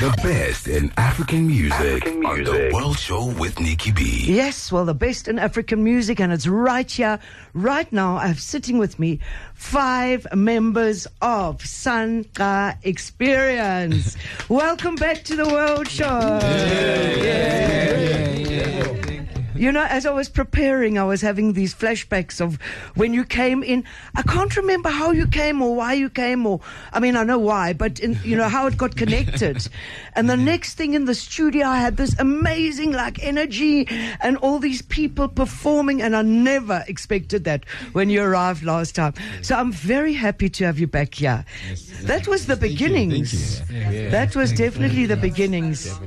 The best in African music, African on the. World Show with Nicky B. Yes, well, the best in African music, and it's right here, right now. I have sitting with me five members of Sun Xa Experience. Welcome back to the World Show. You know, as I was preparing, I was having these flashbacks of when you came in. I can't remember how you came or why you came, or I mean, I know why, but in, you know how it got connected. and the next thing in the studio, I had this amazing like energy and all these people performing, and I never expected that when you arrived last time. So I'm very happy to have you back here. That was the beginnings. That was definitely the beginnings.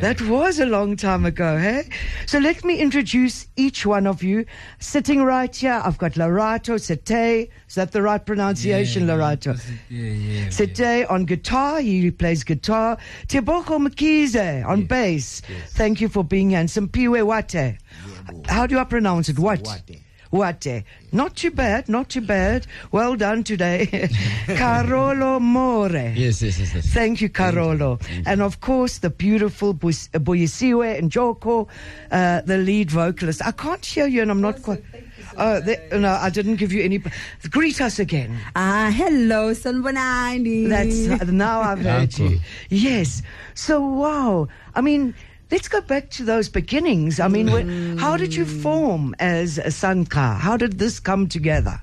That was a long time ago, hey? So let me introduce each one of you. Sitting right here, I've got Lerato Sete. Is that the right pronunciation, Lerato? Yeah, yeah. Sete on guitar, he plays guitar. Tebogo Mkhize on bass. Thank you for being here. And Simpiwe Wate. How do I pronounce it? What? Wate. Not too bad, not too bad. Well done today. Carolo More. Yes, yes, yes. yes. Thank you, Carolo. And of course, the beautiful Bus- uh, Boyisiwe and Joko, uh, the lead vocalist. I can't hear you, and I'm not quite. Oh, the- no, I didn't give you any. Greet us again. Ah, hello, Sanibonani. That's now I've heard you. Yes. So wow. I mean, let's go back to those beginnings. I mean, when, how did you form as a Sun Xa? How did this come together?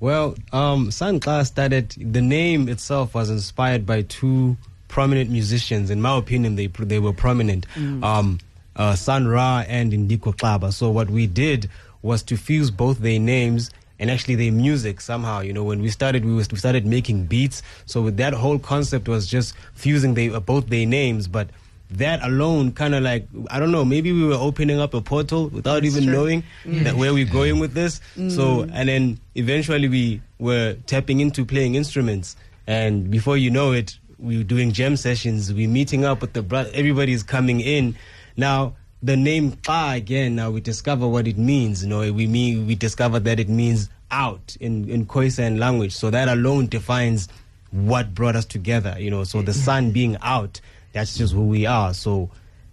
Well, um, Sun Xa started. The name itself was inspired by two prominent musicians. In my opinion, they they were prominent. Um, uh, Sun Ra and Ndikho Xaba. So what we did was to fuse both their names and actually their music somehow. You know, when we started, we, was, we started making beats. So with that whole concept was just fusing they, uh, both their names, but. That alone, kind of like I don't know. Maybe we were opening up a portal without even true. knowing mm. that where we're going with this. Mm. So, and then eventually we were tapping into playing instruments. And before you know it, we were doing jam sessions. We're meeting up with the brother. Everybody's coming in. Now, the name Ka again, now we discover what it means. You know, we mean, we discover that it means out in, in Khoisan language. So that alone defines what brought us together, you know. So the mm. sun being out, that's just who we are. So,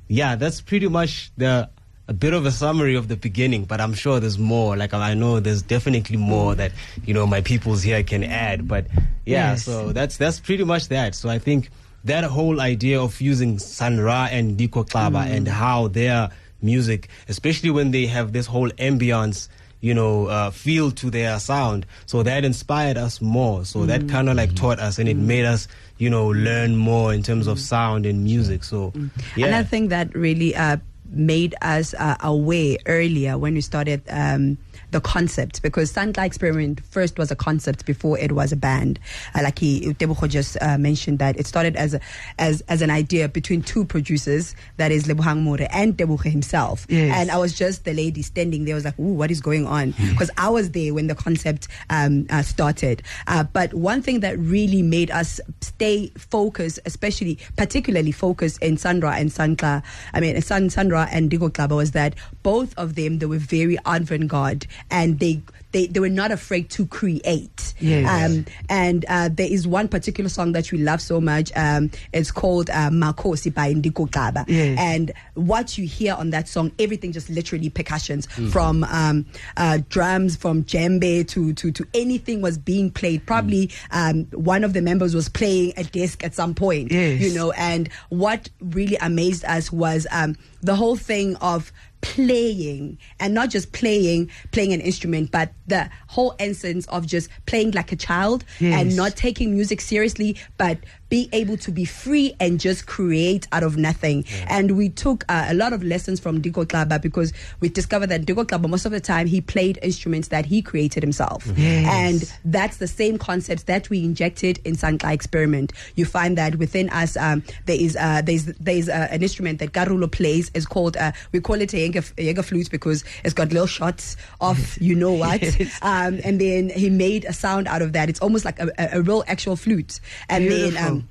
yeah, that's pretty much the a bit of a summary of the beginning, but I'm sure there's more. Like I know there's definitely more that you know my peoples here can add. But yeah, Yes. so that's that's pretty much that. So I think that whole idea of using Sun Ra and Ndikho Xaba mm. and how their music, especially when they have this whole ambience, you know, uh, feel to their sound. So that inspired us more. So that kind of like taught us and it made us, you know, learn more in terms of sound and music. So yeah. And I think that really uh, made us uh, aware earlier when we started um, the concept because Sun Xa Experiment first was a concept before it was a band. Uh, like he Tebogo just uh, mentioned that it started as a, as as an idea between two producers, that is Lebohang More and Tebogo himself. Yes. And I was just the lady standing there. I was like, "Ooh, what is going on?" Because I was there when the concept um, uh, started. Uh, but one thing that really made us stay focused, especially particularly focused in Sun Ra and Sun Xa, I mean San Sun Ra and Ndikho Xaba, was that both of them they were very avant-garde and they. They, they were not afraid to create. Yes. Um, and uh, there is one particular song that we love so much. Um, it's called uh, Makosi by Ndikho Xaba. Yes. And what you hear on that song, everything just literally percussions from um, uh, drums, from djembe to, to, to anything was being played. Probably um, one of the members was playing a disc at some point, Yes. you know. And what really amazed us was um, the whole thing of playing and not just playing playing an instrument but the whole essence of just playing like a child Yes. and not taking music seriously but be able to be free and just create out of nothing. And we took uh, a lot of lessons from Ndikho Xaba because we discovered that Ndikho Xaba most of the time he played instruments that he created himself. Yes. and that's the same concepts that we injected in Sun Xa experiment. You find that within us um, there is uh, there's there's uh, an instrument that Garulo plays. Is called uh, we call it a Jaeger, Jaeger flute because it's got little shots of you know what? Yes. um, and then he made a sound out of that. It's almost like a, a, a real actual flute. And then um,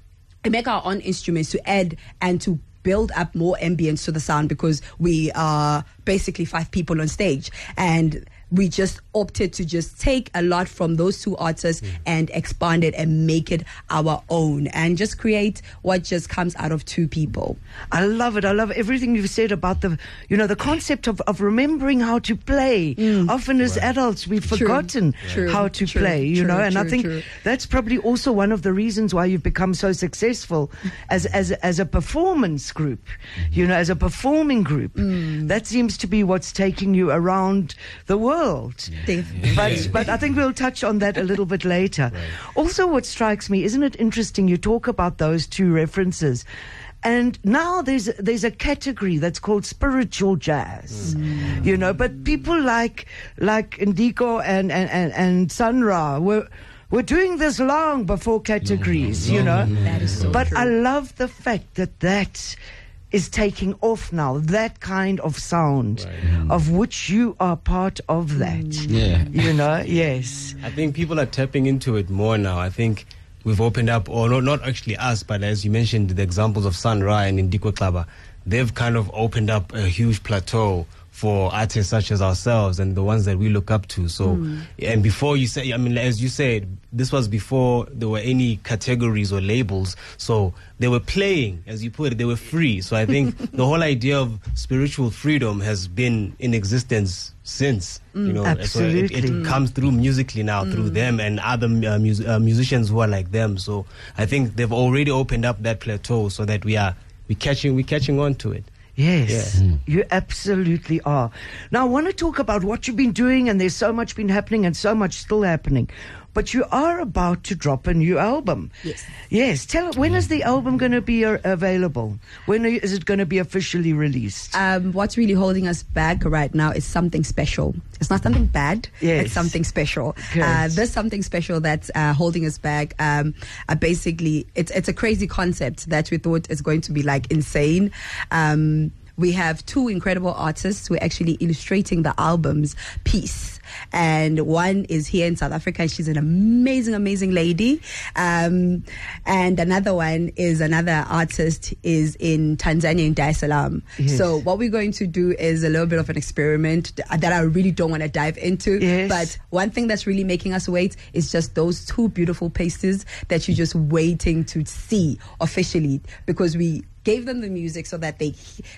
make our own instruments to add and to build up more ambience to the sound because we are basically five people on stage. And we just opted to just take a lot from those two artists mm. and expand it and make it our own and just create what just comes out of two people. I love it. I love everything you've said about the, you know, the concept of, of remembering how to play. Mm. Often as adults, we've True. forgotten True. how to True. play, you True. know, and I think True. that's probably also one of the reasons why you've become so successful as, as, as a performance group, mm-hmm. you know, as a performing group. Mm. That seems to be what's taking you around the world. Definitely. But, but I think we'll touch on that a little bit later. Also, what strikes me, isn't it interesting? You talk about those two references. And now there's there's a category that's called spiritual jazz, mm. you know. But people like like Indigo and and and, and Sun Ra were were doing this long before categories, mm. you know. Mm. That is so but true. I love the fact that that is taking off now. That kind of sound, of which you are part of that. Mm. Yeah. You know, yes. I think people are tapping into it more now. I think we've opened up, or not, not actually us, but as you mentioned, the examples of Sun Ra and Ndikho Xaba, they've kind of opened up a huge plateau for artists such as ourselves and the ones that we look up to. So, and before you say, I mean, as you said, this was before there were any categories or labels. So they were playing, as you put it, they were free. So I think the whole idea of spiritual freedom has been in existence since. You know, absolutely. so it, it comes through musically now through them and other uh, mus- uh, musicians who are like them. So I think they've already opened up that plateau so that we are we catching we catching on to it. Yes, hmm. you absolutely are. Now, I want to talk about what you've been doing, and there's so much been happening and so much still happening. But you are about to drop a new album. Yes. Yes. Tell when is the album going to be uh, available? When is it going to be officially released? um, what's really holding us back right now is something special. It's not something bad. Yes. It's something special. Uh, there's something special that's uh, holding us back. Um, uh, basically, it's it's a crazy concept that we thought is going to be like insane. Um, we have two incredible artists who are actually illustrating the album's piece. And one is here in South Africa. She's an amazing, amazing lady. Um, and another one is another artist is in Tanzania in Dar es Salaam. Yes. So what we're going to do is a little bit of an experiment that I really don't want to dive into. Yes. But one thing that's really making us wait is just those two beautiful pieces that you're just waiting to see officially because we gave them the music so that they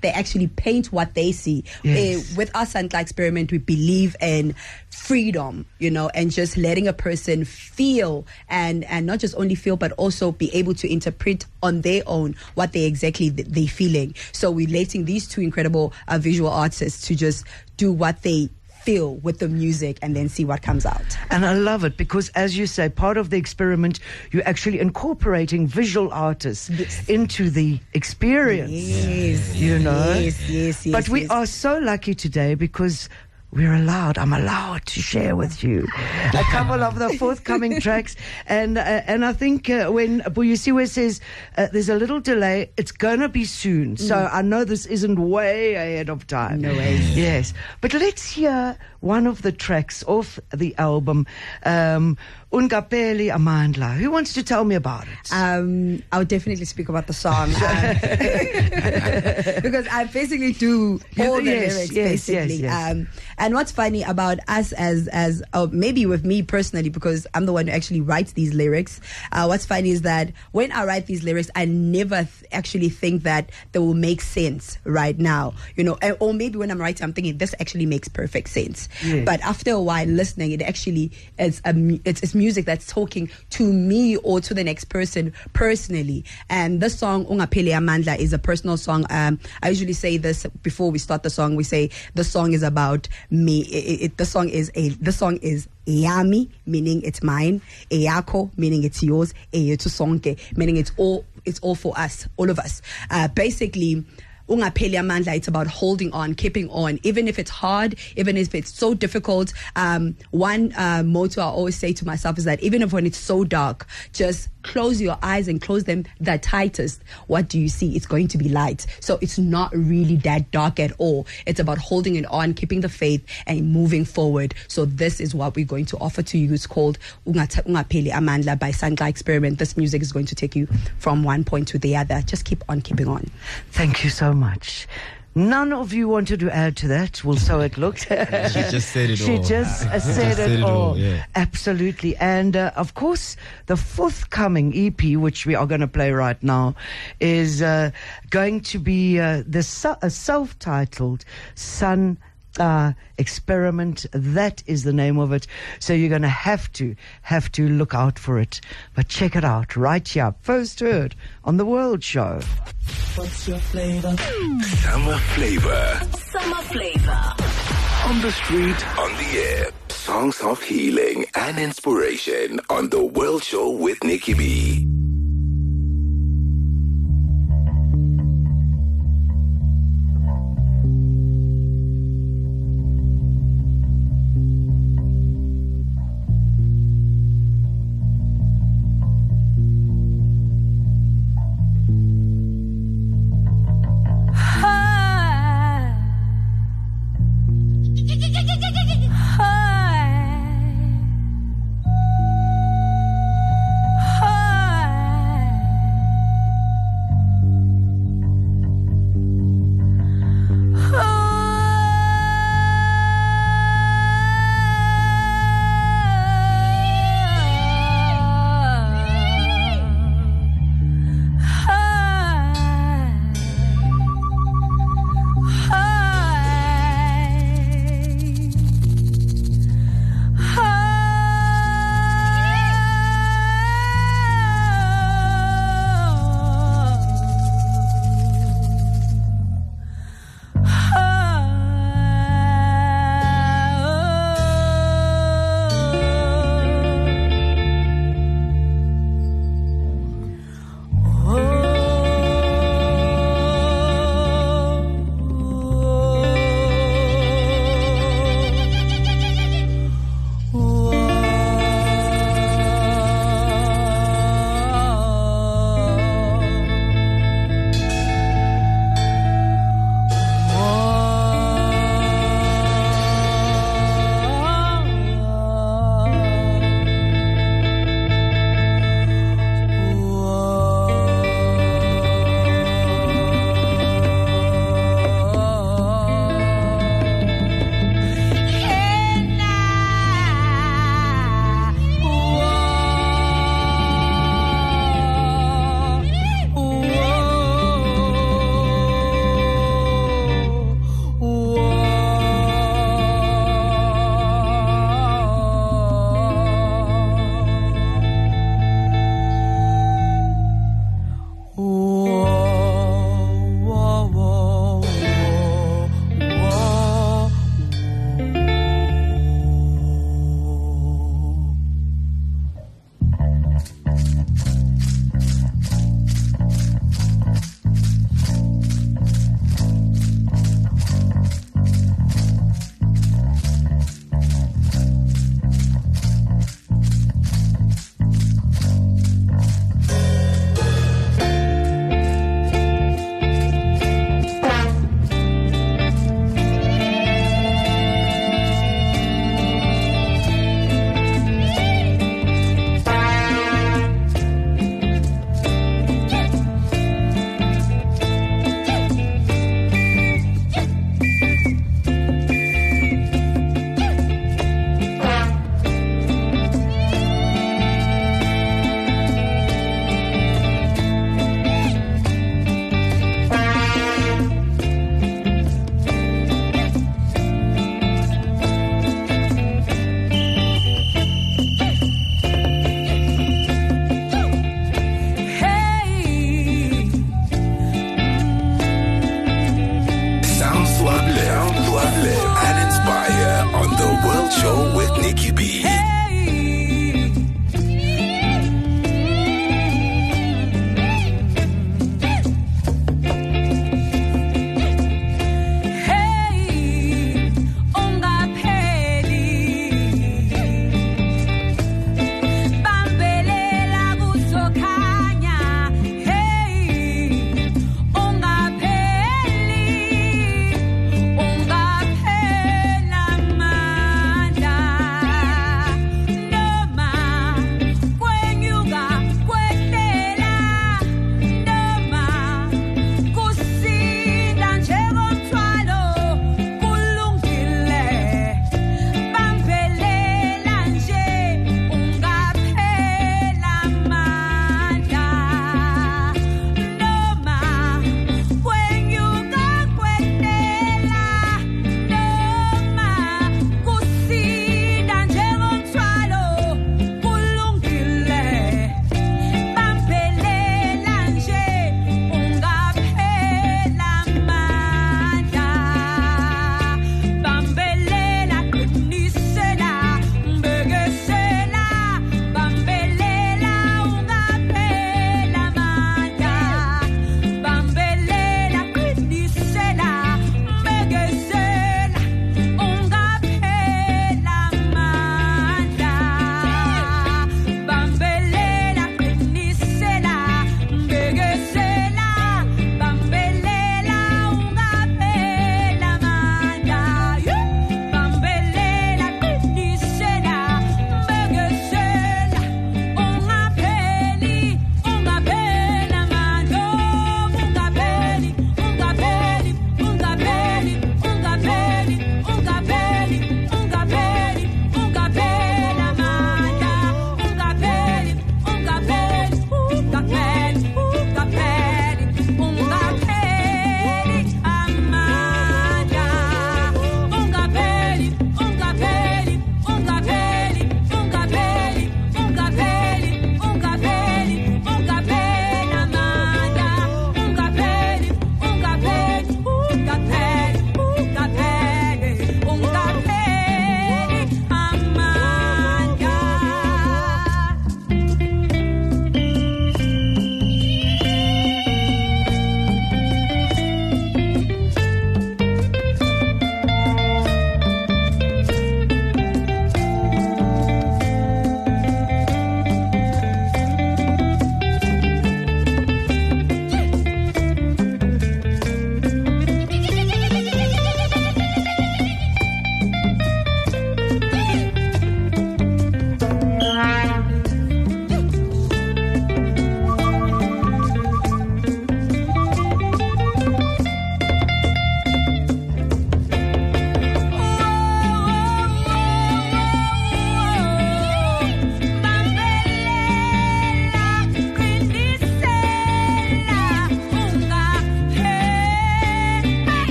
they actually paint what they see. Yes. Eh, with us and experiment, we believe in freedom, you know, and just letting a person feel and and not just only feel, but also be able to interpret on their own what they exactly th- they feeling. So we're letting these two incredible uh, visual artists to just do what they feel with the music and then see what comes out. And I love it because, as you say, part of the experiment, you're actually incorporating visual artists into the experience. Yes. You know? Yes, yes, yes. But we yes. are so lucky today because we're allowed, I'm allowed to share with you a couple of the forthcoming tracks. And uh, and I think uh, when well, you see where it says uh, there's a little delay, it's going to be soon. So I know this isn't way ahead of time. Mm. No way. Yes. But let's hear one of the tracks off the album, um, Ungapheli Amandla. Who wants to tell me about it? Um, I would definitely speak about the song um, because I basically do all the Yes, lyrics yes, basically. yes. Um, and what's funny about us as as uh, maybe with me personally because I'm the one who actually writes these lyrics. Uh, what's funny is that when I write these lyrics, I never th- actually think that they will make sense right now. You know, or maybe when I'm writing, I'm thinking this actually makes perfect sense. But after a while listening, it actually is a, it's, it's music that's talking to me or to the next person personally. And this song Ungapheli Amandla is a personal song. Um, I usually say this before we start the song. We say the song is about me. It, it, the song is a the song is yami, meaning it's mine. Eyako, meaning it's yours. Eyetu sonke, meaning it's all it's all for us, all of us. Uh, basically ungapheli amandla it's about holding on keeping on even if it's hard even if it's so difficult. Um, one uh, motto i always say to myself is that even if when it's so dark just close your eyes and close them the tightest. What do you see? It's going to be light. So it's not really that dark at all. It's about holding it on keeping the faith and moving forward. So this is what we're going to offer to you. It's called ungapheli amandla by Sun Xa experiment. This music is going to take you from one point to the other. Just keep on keeping on. Thank you so much. None of you wanted to add to that. Well, so it looked. She just said it She all. just uh, said, just said it all. all, yeah. Absolutely. And uh, of course, the forthcoming EP, which we are going to play right now, is uh, going to be uh, the su- a self-titled Sun. Uh, experiment. That is the name of it. So you're going to have to have to look out for it. But check it out right here. First heard on the World Show. What's your flavor? Summer flavor. Summer flavor. On the street, on the air. Songs of healing and inspiration on the World Show with Nicky B.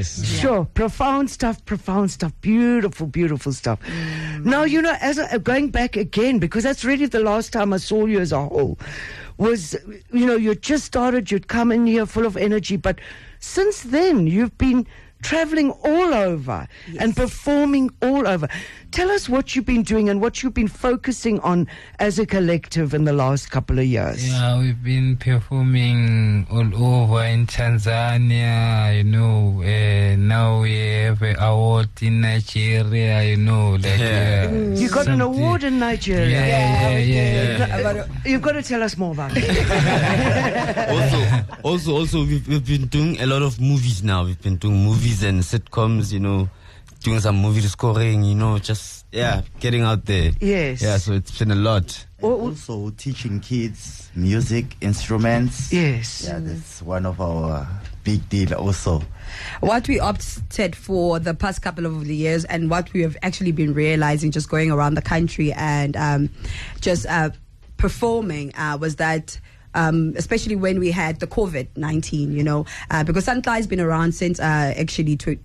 Wow. Yes. Sure. Profound stuff, profound stuff. Beautiful, beautiful stuff. Mm. Now, you know, as I, uh, going back again, because that's really the last time I saw you as a whole, was, you know, you just started, you'd come in here full of energy, but since then, you've been traveling all over and performing all over. Tell us what you've been doing and what you've been focusing on as a collective in the last couple of years. Yeah, we've been performing all over in Tanzania, you know. Uh, now we have an award in Nigeria, you know. Like, Yeah. uh, You got an award in Nigeria. Yeah, yeah, yeah. yeah. You've got to tell us more about it. also, also, also, we've, we've been doing a lot of movies now. We've been doing movies and sitcoms, you know, doing some movie scoring, you know, just, yeah, getting out there. Yes. Yeah, so it's been a lot. Or- also teaching kids music instruments. Yes. Yeah, that's one of our big deal also. what we opted for the past couple of years and what we have actually been realizing just going around the country and um, just uh, performing uh, was that um, especially when we had the COVID 19, you know, uh, because Sun Xa has been around since uh, actually to,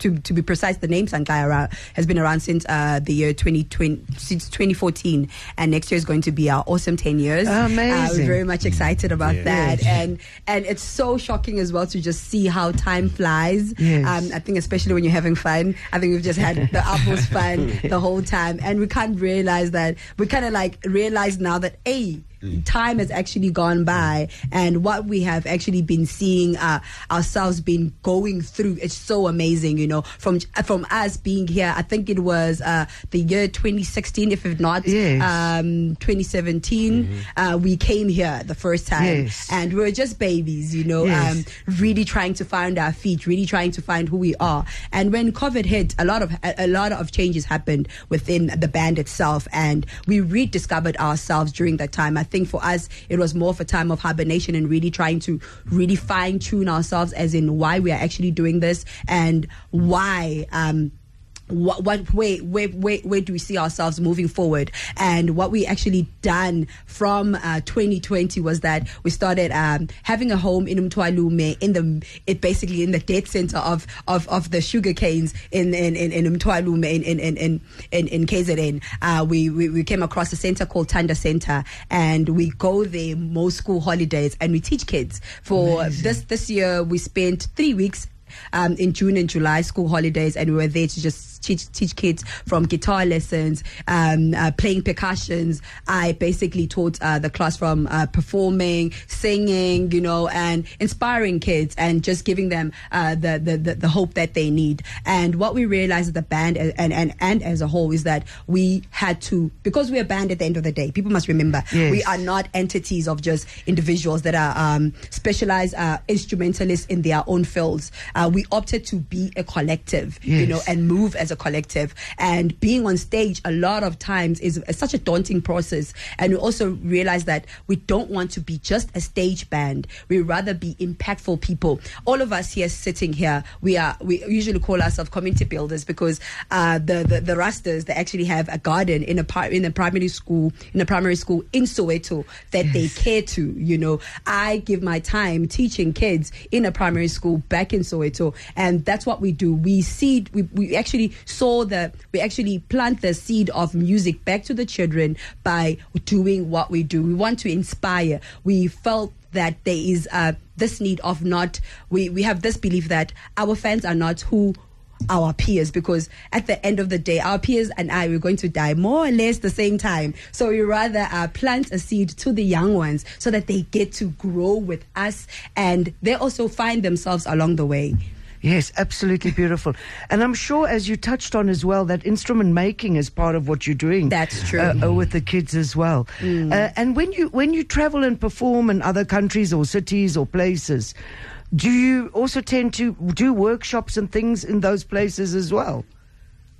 to, to be precise, the name around, has been around since uh, the year 2020, since 2014, and next year is going to be our awesome 10 years. Uh, Amazing. we're very much excited about that, and and it's so shocking as well to just see how time flies. Yes. Um, I think especially when you're having fun. I think we've just had the utmost fun the whole time, and we can't realize that we kind of like realize now that a time has actually gone by and what we have actually been seeing uh, ourselves been going through it's so amazing you know from from us being here i think it was uh, the year 2016 if not Yes. um, 2017 uh, we came here the first time Yes. and we were just babies you know Yes. um, really trying to find our feet really trying to find who we are and when covid hit a lot of a, a lot of changes happened within the band itself and we rediscovered ourselves during that time i think for us. It was more of a time of hibernation and really trying to really fine tune ourselves as in why we are actually doing this and why um what, what way, where, where, where do we see ourselves moving forward? And what we actually done from uh, 2020 was that we started um, having a home in Mtwalume in the it basically in the dead center of of, of the sugar canes in in in, in Mtwalume in in in in, in, in KZN. Uh, we, we we came across a center called Tanda Center, and we go there most school holidays, and we teach kids. For this this year, we spent three weeks um, in June and July school holidays, and we were there to just teach, teach kids from guitar lessons, um, uh, playing percussions. I basically taught uh, the class from uh, performing, singing, you know, and inspiring kids and just giving them uh, the, the, the the hope that they need. And what we realized as the band and, and and as a whole is that we had to because we're a band at the end of the day. People must remember Yes. we are not entities of just individuals that are um, specialized uh, instrumentalists in their own fields. Uh, we opted to be a collective, you know, and move as a collective. And being on stage a lot of times is, is such a daunting process. And we also realize that we don't want to be just a stage band. We rather be impactful people. All of us here sitting here, we are we usually call ourselves community builders because uh, the, the the rusters they actually have a garden in a in a primary school in a primary school in Soweto that they care to. You know, I give my time teaching kids in a primary school back in Soweto, and that's what we do. We seed we, we actually sow the we actually plant the seed of music back to the children by doing what we do. We want to inspire. We felt that there is uh, this need of not we we have this belief that our fans are not who our peers because at the end of the day our peers and i we're going to die more or less the same time so we rather uh, plant a seed to the young ones so that they get to grow with us and they also find themselves along the way Yes, absolutely beautiful. And I'm sure, as you touched on as well, that instrument making is part of what you're doing. That's true. Uh, uh, with the kids as well. Uh, and when you when you travel and perform in other countries or cities or places, do you also tend to do workshops and things in those places as well?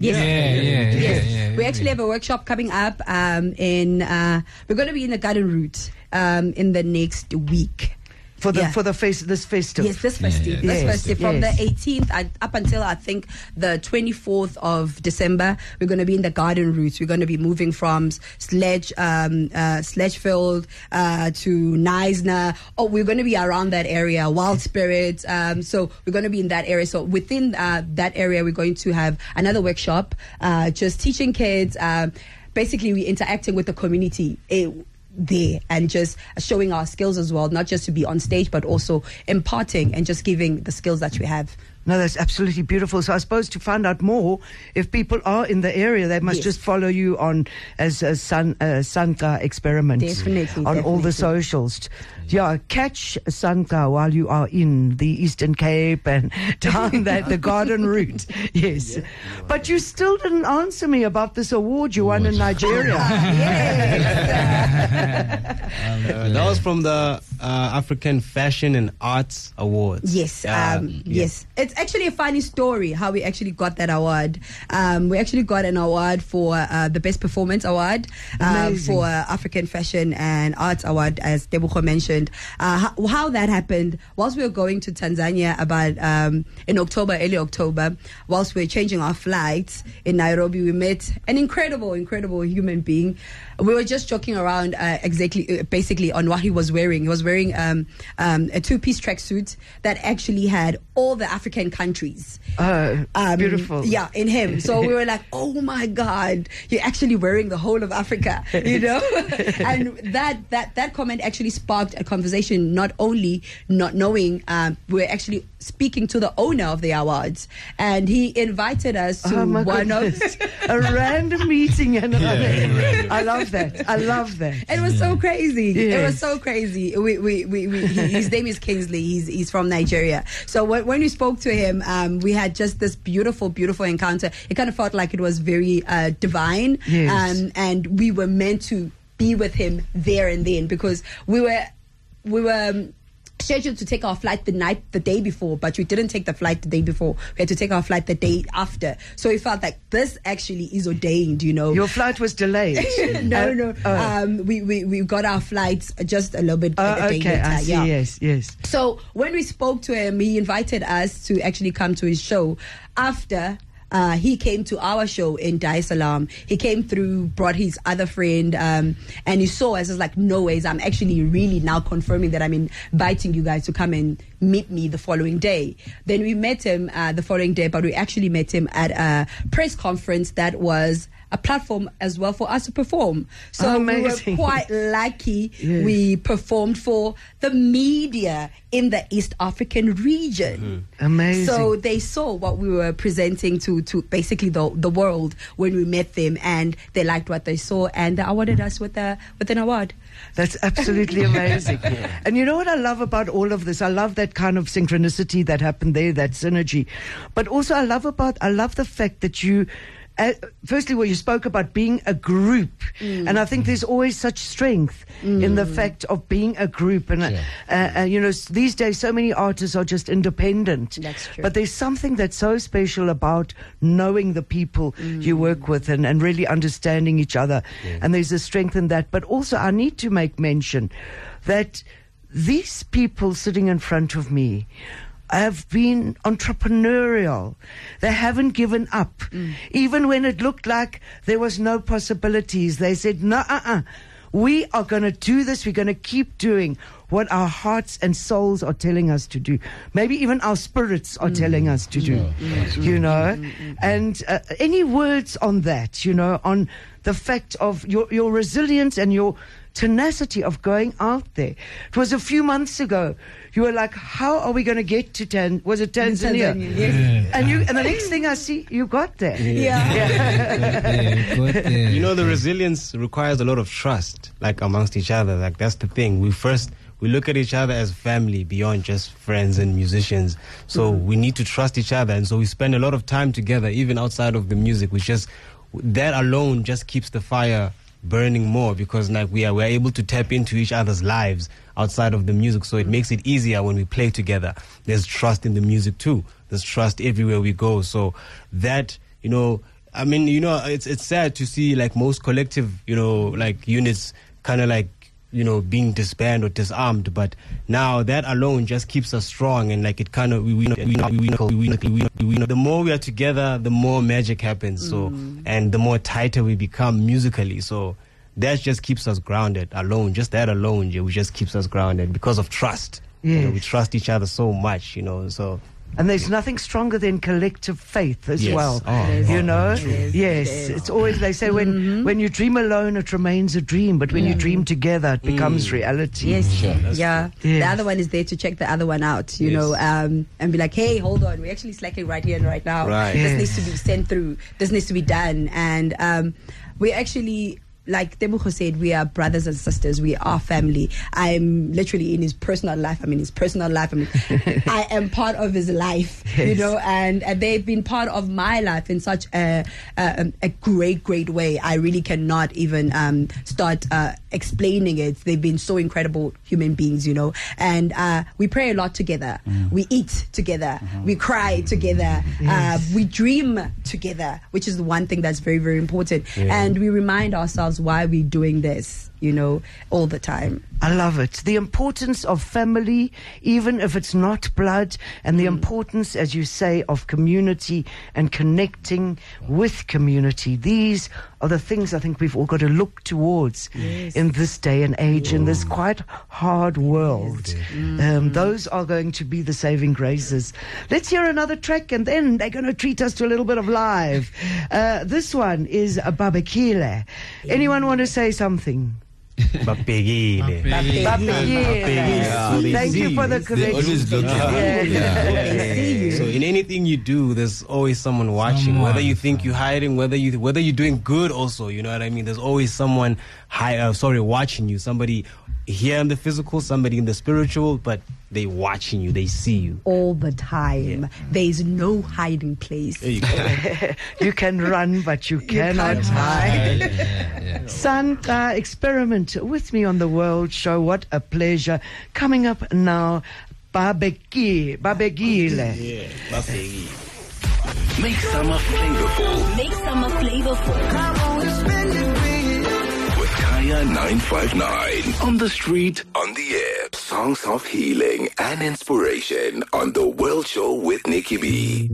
Yes. Yeah, yeah, yeah, Yes. yeah, we yeah. actually have a workshop coming up um, in, uh, we're going to be in the garden route um, in the next week. For the Yeah. for the face this festive. Yes, this festive. yeah. This Yes, festive. From yes. the 18th and up until I think the 24th of December, we're going to be in the garden route. We're going to be moving from Sledge, um, uh, Sedgefield uh, to Knysna. Oh, we're going to be around that area, Wild Spirit. Um, so we're going to be in that area. So within uh, that area, we're going to have another workshop, uh, just teaching kids. Um, basically, we're interacting with the community. There and just showing our skills as well, not just to be on stage, but also imparting and just giving the skills that we have. No, that's absolutely beautiful. So I suppose to find out more, if people are in the area, they must Yes. just follow you on as a San uh, Sun Xa experiment Definitely, on all the socials. Yeah, catch Sun Xa while you are in the Eastern Cape and down that the garden route. Yes, but you still didn't answer me about this award you won in Nigeria. Uh, that was from the uh, African Fashion and Arts Awards. Yes, Uh, um, yeah. yes. It's actually a funny story how we actually got that award. Um, we actually got an award for uh, the best performance award uh, for uh, African Fashion and Arts Award, as Debucho mentioned. Uh, how, how that happened whilst we were going to Tanzania about um, in October, early October, whilst we were changing our flights in Nairobi, we met an incredible, incredible human being. We were just joking around, uh, exactly, uh, basically on what he was wearing. He was wearing um, um, a two-piece tracksuit that actually had all the African countries. Uh, Um, beautiful. Yeah, in him. So we were like, oh my God, you're actually wearing the whole of Africa, you know? and that, that, that comment actually sparked a conversation, not only not knowing, um, we're actually speaking to the owner of the awards. And he invited us to Oh my one of. a random meeting and I love that. I love that. It was so crazy. It was so crazy. We, we, we, we, he- his name is Kingsley. He's, he's from Nigeria. So when, when we spoke to him, um, we had just this beautiful, beautiful encounter. It kind of felt like it was very uh, divine. Yes. Um, and we were meant to be with him there and then because we were, we were, um, scheduled to take our flight the night the day before but we didn't take the flight the day before we had to take our flight the day after so we felt like this actually is ordained you know Your flight was delayed. no, Uh, no. oh. Um, we, we we got our flights just a little bit Oh, a okay, later. I see. yeah. Yes, yes. So when we spoke to him, he invited us to actually come to his show after. Uh, he came to our show in Dar Salaam. He came through, brought his other friend, um, and he saw us. I was like, no ways. I'm actually really now confirming that I'm inviting you guys to come and meet me the following day. Then we met him uh, the following day, but we actually met him at a press conference that was a platform as well for us to perform. So oh, we were quite lucky. Yes. We performed for the media in the East African region. Mm-hmm. Amazing. So they saw what we were presenting to, to basically the, the world when we met them and they liked what they saw and they awarded us with a with an award. That's absolutely amazing. And you know what I love about all of this? I love that kind of synchronicity that happened there, that synergy. But also I love about I love the fact that you uh, firstly, well, you spoke about being a group, Mm. and I think there's always such strength in the fact of being a group. And uh, uh, uh, you know, these days, so many artists are just independent. That's true. But there's something that's so special about knowing the people you work with and, and really understanding each other. And there's a strength in that. But also, I need to make mention that these people sitting in front of me have been entrepreneurial. They haven't given up. Even when it looked like there was no possibilities, they said, no, uh, uh we are going to do this. We're going to keep doing what our hearts and souls are telling us to do. Maybe even our spirits are telling us to do. You know? And uh, any words on that, you know, on the fact of your, your resilience and your tenacity of going out there. It was a few months ago. You were like, how are we going to get to Tan? Was it Tanzania? Tanzania, yes. And you, and the next thing I see, you got there. Yeah. Yeah, got there. You know, the resilience requires a lot of trust, like amongst each other. Like that's the thing. We first we look at each other as family beyond just friends and musicians. So mm-hmm. we need to trust each other, and so we spend a lot of time together, even outside of the music. Which just that alone just keeps the fire burning more because like we are we're able to tap into each other's lives outside of the music. So it makes it easier when we play together. There's trust in the music too. There's trust everywhere we go. So that you know i mean you know it's it's sad to see like most collective you know like units kind of like you know, being disbanded or disarmed. But now that alone just keeps us strong and like it kind of we we we, we, we, we, we, we, the more we are together, the more magic happens. So and the more tighter we become musically. So that just keeps us grounded alone. Just that alone, yeah, just keeps us grounded because of trust. You know, we trust each other so much, you know. So And there's nothing stronger than collective faith as Yes. well. Oh, you know? is. Yes. It is. It's always, they say, when, when you dream alone, it remains a dream. But when you dream together, it becomes reality. Yes. yeah. The Yes. other one is there to check the other one out, you Yes. know, um, and be like, hey, hold on, we're actually slacking right here and right now. Right. This Yes. needs to be sent through. This needs to be done. And um, we actually. Like Tebogo said, we are brothers and sisters. We are family. I'm literally in his personal life. I'm in his personal life. I mean, I am part of his life, you know, and, and they've been part of my life in such a, a, a great, great way. I really cannot even um, start uh, explaining it. They've been so incredible human beings, you know, and uh, we pray a lot together. We eat together. We cry together. Uh, we dream together, which is the one thing that's very, very important. And we remind ourselves why are we're doing this, you know, all the time. I love it. The importance of family, even if it's not blood, and the importance, as you say, of community and connecting with community. These are the things I think we've all got to look towards in this day and age, in this quite hard world. Um, those are going to be the saving graces. Let's hear another track, and then they're going to treat us to a little bit of live. Uh, this one is a Babakile. Anyone want to say something? Babegile. Babakile. So they Thank you for the you. They always correction. look at Yeah. So in anything you do, there's always someone watching. Whether you think you're hiding, whether you whether you're doing good, also, you know what I mean. There's always someone, hi, uh, sorry, watching you. Somebody here in the physical, somebody in the spiritual, but they watching you. They see you. All the time. There's no hiding place. You. You can run, but you cannot can't hide. yeah. Sun Xa, experiment with me on the World Show. What a pleasure. Coming up now, Babeki, Babegile. yeah, Babegile. Make summer flavorful Make summer flavorful. with Kaya 959. On the street, on the air. Songs of healing and inspiration on the World Show with Nicky B.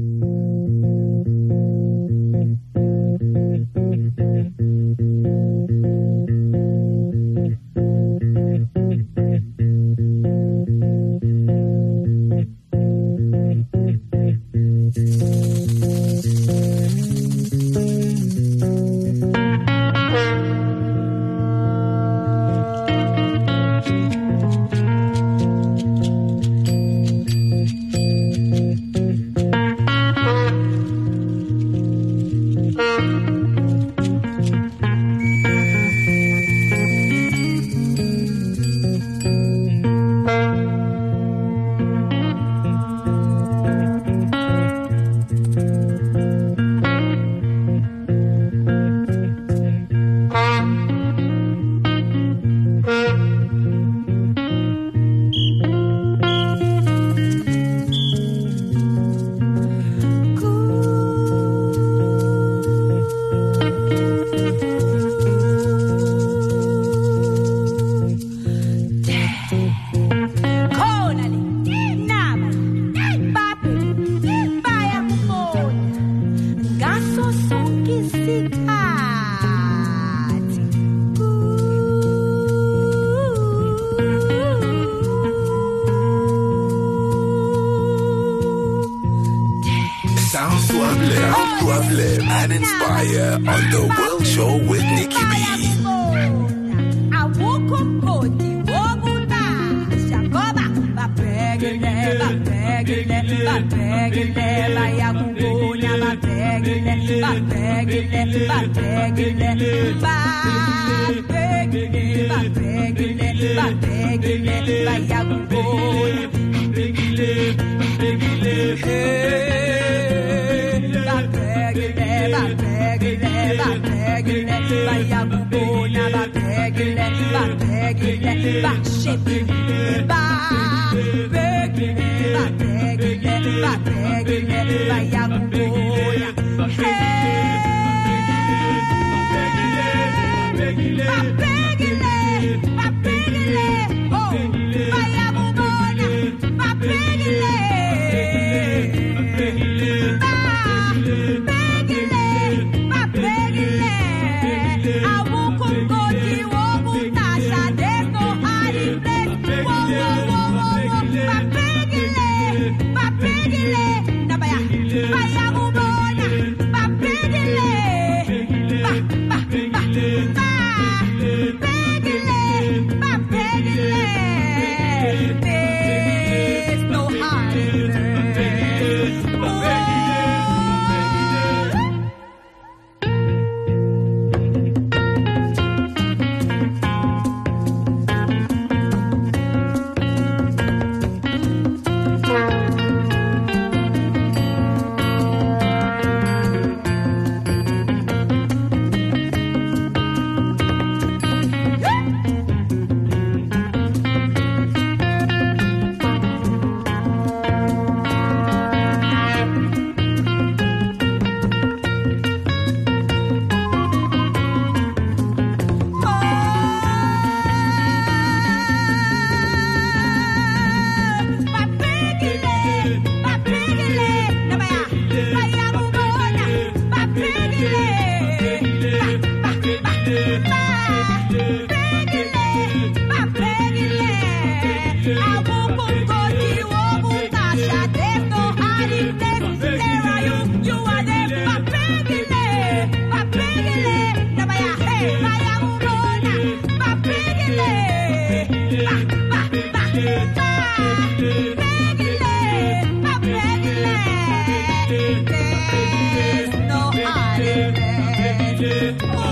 Yeah.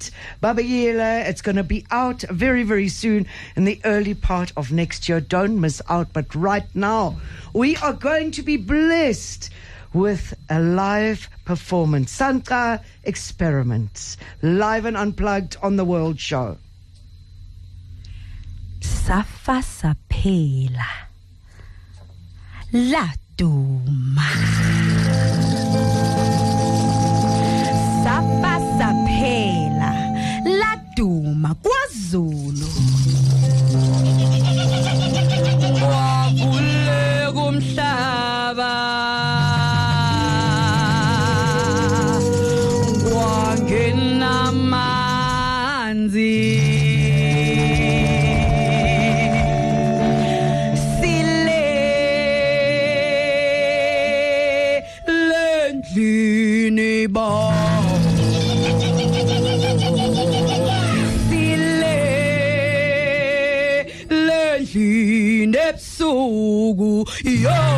Experiment, Baba Yela. It's going to be out very, very soon in the early part of next year. Don't miss out. But right now, we are going to be blessed with a live performance. Sun Xa Experiments, live and unplugged on the World Show. safa saphela laduma safa Azul. Yo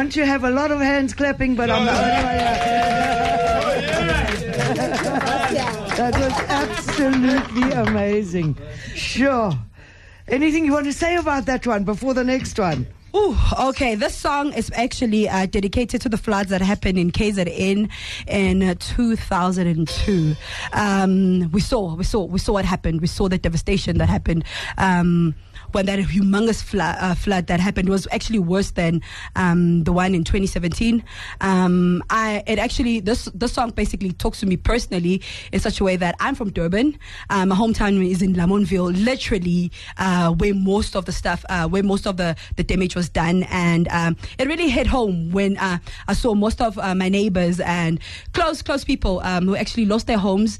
want to have a lot of hands clapping, but I'm the only one. That was absolutely amazing. Sure. Anything you want to say about that one before the next one? Ooh, okay. This song is actually uh, dedicated to the floods that happened in KZN in uh, 2002. Um, we saw, we saw, we saw what happened. We saw the devastation that happened. Um, when that humongous flood, uh, flood that happened was actually worse than um, the one in 2017. Um, I it actually this this song basically talks to me personally in such a way that I'm from Durban. Um, my hometown is in Lamontville, literally uh, where most of the stuff, uh, where most of the the damage was done, and um, it really hit home when uh, I saw most of uh, my neighbors and close close people um, who actually lost their homes.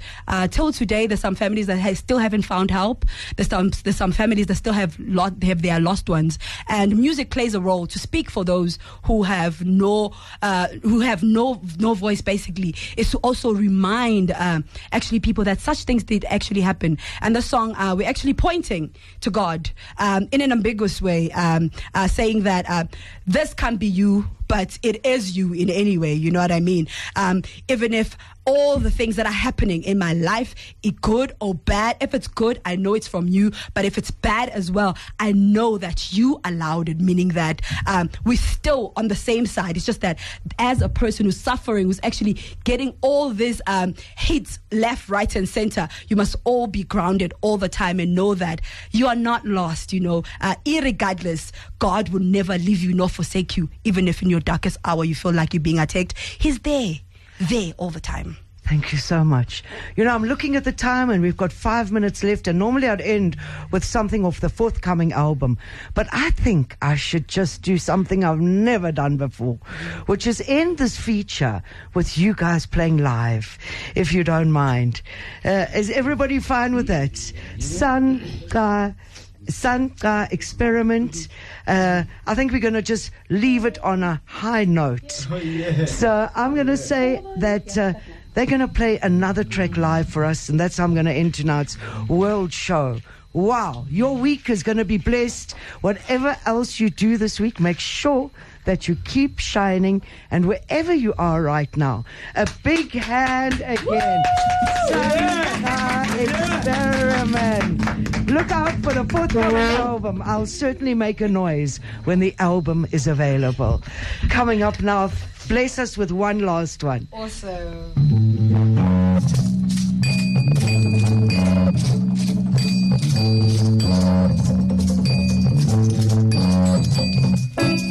Till today, there's some families that still haven't found help. There's some there's some families that still have lost have their lost ones, and music plays a role to speak for those who have no uh, who have no no voice. Basically, is to also remind um, actually people that such things did actually happen. And the song uh, we're actually pointing to God um, in an ambiguous way, um, uh, saying that uh, this can't be you but it is you in any way. You know what I mean? Um, even if all the things that are happening in my life, it good or bad, if it's good, I know it's from you. But if it's bad as well, I know that you allowed it, meaning that um, we're still on the same side. It's just that as a person who's suffering, who's actually getting all these um, hits left, right, and center, you must all be grounded all the time and know that you are not lost. You know, uh, irregardless, God will never leave you nor forsake you, even if in your darkest hour you feel like you're being attacked. He's there, there all the time. Thank you so much. You know, I'm looking at the time and we've got five minutes left, and normally I'd end with something off the forthcoming album. But I think I should just do something I've never done before, which is end this feature with you guys playing live, if you don't mind. Uh, is everybody fine with that? Sun, uh, Uh, experiment. Uh, I think we're going to just leave it on a high note. So I'm going to say that uh, they're going to play another track live for us, and that's how I'm going to end tonight's world show. Wow, your week is going to be blessed. Whatever else you do this week, make sure that you keep shining. And wherever you are right now, a big hand again. Sun Xa Experiment. Look out for the forthcoming album. I'll certainly make a noise when the album is available. Coming up now, bless us with one last one. Also. Uthando,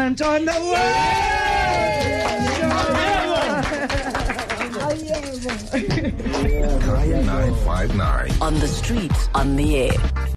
experiment on the world.